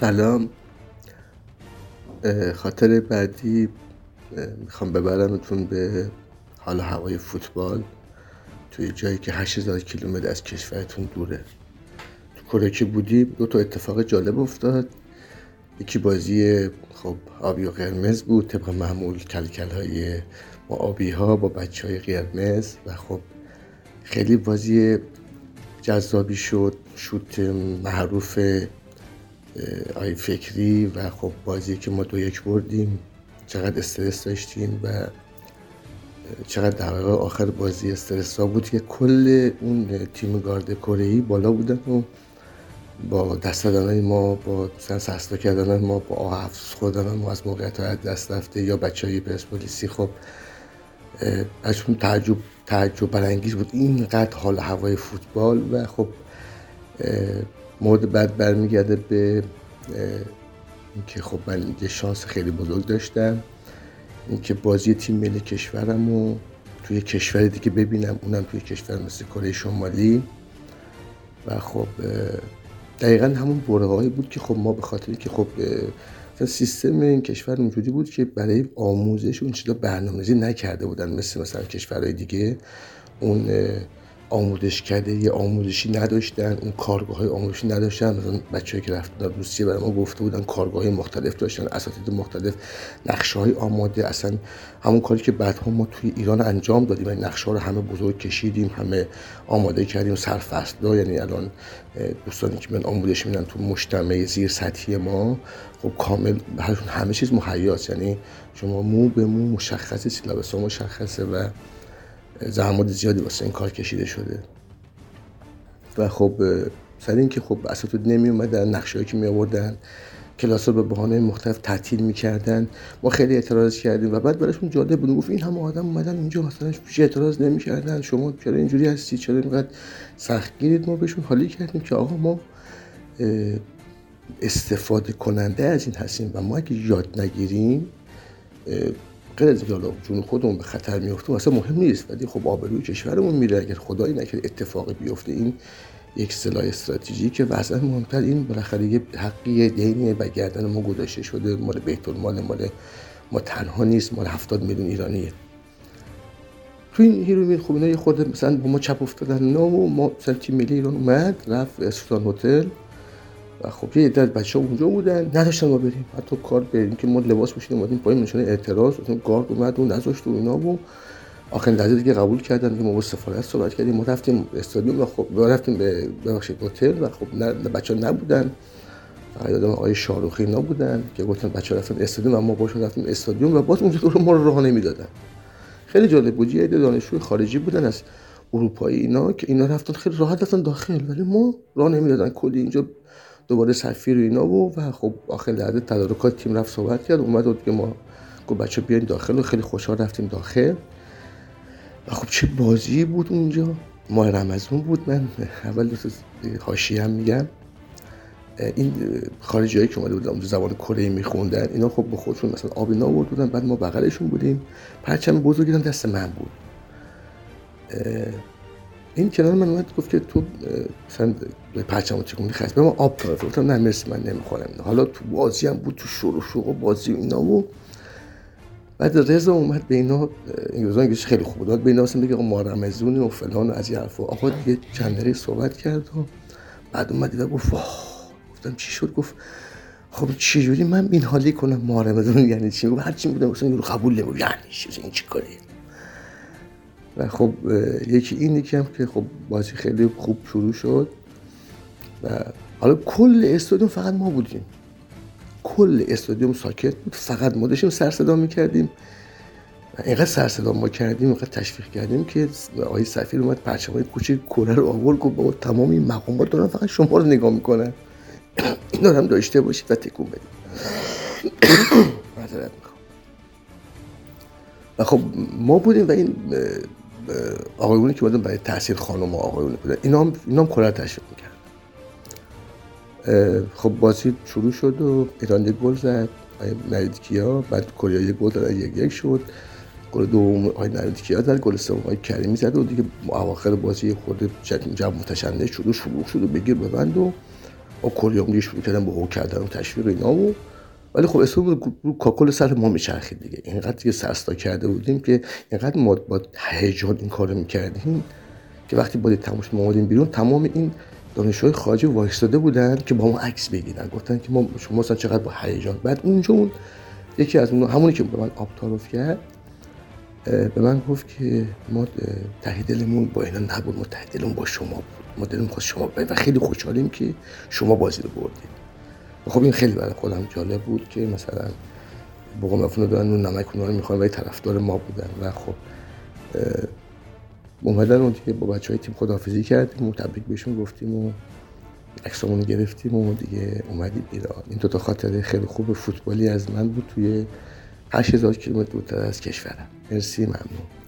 سلام. خاطر بعدی می‌خوام ببرمتون به حال هوای فوتبال. توی جایی که 8000 کیلومتر از کشورتون دوره. تو کره که بودیم دو تا اتفاق جالب افتاد. یکی بازی خب آبی و قرمز بود طبق معمول کلکل های ما آبی ها با بچه های قرمز و خب خیلی بازی جذابی شد. شوت معروف آی فکری و خب بازی که ما دو یک بردیم چقدر استرس داشتیم و چقدر دقیقه آخر بازی استرس ها بود که کل اون تیم گارد کره بالا بودن و با دست دادن ما با مثلا سستا کردن ما با آه خوردن ما از موقعیت های دست رفته یا بچه های پرسپولیسی. خب بچون تعجب تعجب برانگیز بود اینقدر حال هوای فوتبال و خب مورد بعد برمیگرده به اینکه خب من یه شانس خیلی بزرگ داشتم. اینکه بازی تیم ملی کشورم و توی کشور دیگه ببینم. اونم توی کشور مثل کره شمالی. و خب دقیقا همون بره بود که خب ما به خاطری که خب سیستم این کشور اونجوری بود که برای آموزش اون چیزا برنامه‌ریزی نکرده بودن. مثل مثلا کشورهای دیگه. اون آموزش کرده یه آموزشی نداشتن اون کارگاه های آموزشی نداشتن. مثلا بچه‌ای که رفتن روسیه برای ما گفته بودن کارگاه های مختلف داشتن اساتید مختلف نقشه های آماده. اصلا همون کاری که بعدها ما توی ایران انجام دادیم. این نقشه ها رو همه بزرگ کشیدیم همه آماده کردیم. سرفصل یعنی الان دوستانی که من آموزش میدن تو مجتمع زیر سطحی ما خب کامل همه چیز مهیاست. یعنی شما مو به مو مشخصه سیلابس مشخصه و زحمات زیادی واسه این کار کشیده شده. و خب سر اینکه خب اساتید نمی اومدن نقشه که می آوردن کلاس رو به بهانه مختلف تعطیل می‌کردن ما خیلی اعتراض کردیم و بعد براشون جالب بود. گفت این همه آدم اومدن اینجا مثلا پیش اعتراض نمی‌کردن شما چرا اینجوری هستی؟ چرا اینقدر سخت گیرید؟ ما بهشون حالی کردیم که آقا ما استفاده کننده از این هستیم و ما اگه یاد نگیریم از حالا جون خودمون به خطر میفته اصلا مهم نیست. ولی خب آبروی کشورمون میره. اگر خدایی نکرد اتفاقی بیفته این یک سلاح استراتژی که وضع مهمتر این بالاخره یه حقی دینی به گردن ما گذاشته شده. مال بیت المال مال ما تنها نیست مال هفتاد میلیون ایرانیه. تو این هیروین خب اینا یه خورده مثلا با ما چپ افتادن. نام و ما مثلا ملی ایران اومد رفت استان هتل. و خب یه عده بچه اونجا بودن نداشتن ما بریم. حتی کار بریم که ما لباس پوشیدیم اومدیم پایین نشانه اعتراض اون گارد اومد و نذاشت و اینا و آخرین لحظه دیگه قبول کردن که ما با سفارت صحبت کردیم. ما رفتیم استادیوم و خب رفتیم به ببخشید هتل و خب نه بچه نبودن. فقط یادم آقای شاروخی اینا بودن که گفتن بچه رفتن استادیوم و ما باشون رفتیم استادیوم و باز اونجا ما رو راه نمی‌دادن. خیلی جالب بود. یه دانشجوی خارجی بودن از اروپایی اینا که اینا رفتن خیلی راحت رفتن داخل ولی ما راه نمی‌دادن. کلی اینجا دوباره سفیر و اینا بود و خب آخر لحظه تدارکات تیم رفت صحبت کرد. اومد و ما گفت بچه بیاین داخل و خیلی خوشحال رفتیم داخل. و خب چه بازی بود اونجا؟ ماه رمضان بود. من اول هاشی هم میگم. این خارجی که اومده بودن زبان کره میخوندن اینا خب به خودشون مثلا آب اینا بودن بعد ما بغلشون بودیم. پرچم بزرگی دست من بود. این کنار من اومد گفت که تو مثلا به پرچم چکونی خست به ما آب طرف گفتم نه مرسی من نمی‌خورم حالا تو بازی هم بود تو شروع شروع بازی اینا و بعد رضا اومد به اینا انگلیسی خیلی خوب بود. به اینا مثلا بگه ما رمزونی و فلان و از این حرفا. آقا دیگه چند صحبت کرد و بعد اومد و گفت گفتم چی شد؟ گفت خب چه جوری من این حالی کنم ما رمزون یعنی چی؟ گفت هر چی مثلا رو قبول نمو یعنی چی؟ این چی کاری و خب یکی این یکی هم که خب بازی خیلی خوب شروع شد و حالا کل استادیوم فقط ما بودیم. کل استادیوم ساکت بود. فقط ما داشتیم سر صدا می‌کردیم. اینقدر سر صدا ما کردیم اینقدر تشویق کردیم که آقای سفیر اومد پرچم های کوچیک کره رو آورد گفت بابا تمام این مقامات دارن فقط شما رو نگاه می‌کنن. این هم داشته باشید و تکون بدید. و خب ما بودیم و این آقایونی که بودن برای تحصیل خانم و آقایونی بودن. اینا هم, اینا هم کره تشویق می‌کرد خب بازی شروع شد و ایران یک گل زد. نرید کیا بعد کره یک گل زد یک یک شد. گل دوم نرید کیا زد گل سوم آقای کریمی زد و دیگه اواخر بازی خود جب متشنج شد شروع شد و بگیر ببند و با کلی دیگه شروع کردن با هو کردن و تشویق اینا و ولی خب اسم رو کاکل سر ما میچرخید دیگه. اینقدر دیگه سرستا کرده بودیم که اینقدر ما با هیجان این کارو می‌کردیم که وقتی با تماش ما بیرون تمام این دانشجوهای خارجی وایستاده بودن که با ما عکس بگیرن. گفتن که ما شما اصلا چقدر با هیجان بعد اونجا اون یکی از اون همونی که به من آب تعارف کرد به من گفت که ما ته با اینا نبود ما ته با شما بود. ما دلمون خواست شما و خیلی خوشحالیم که شما بازی رو بردید. خب این خیلی برای خودم جالب بود که مثلا بقوم افونو دارن اون نمک اونها رو می‌خوان ولی طرفدار ما بودن. و خب اومدن اون دیگه با بچه های تیم خداحافظی کردیم و تبریک بهشون گفتیم و عکسامون گرفتیم و دیگه اومدیم ایران. این دوتا خاطره خیلی خوب فوتبالی از من بود توی 8000 کیلومتر دورتر از کشورم. مرسی ممنون.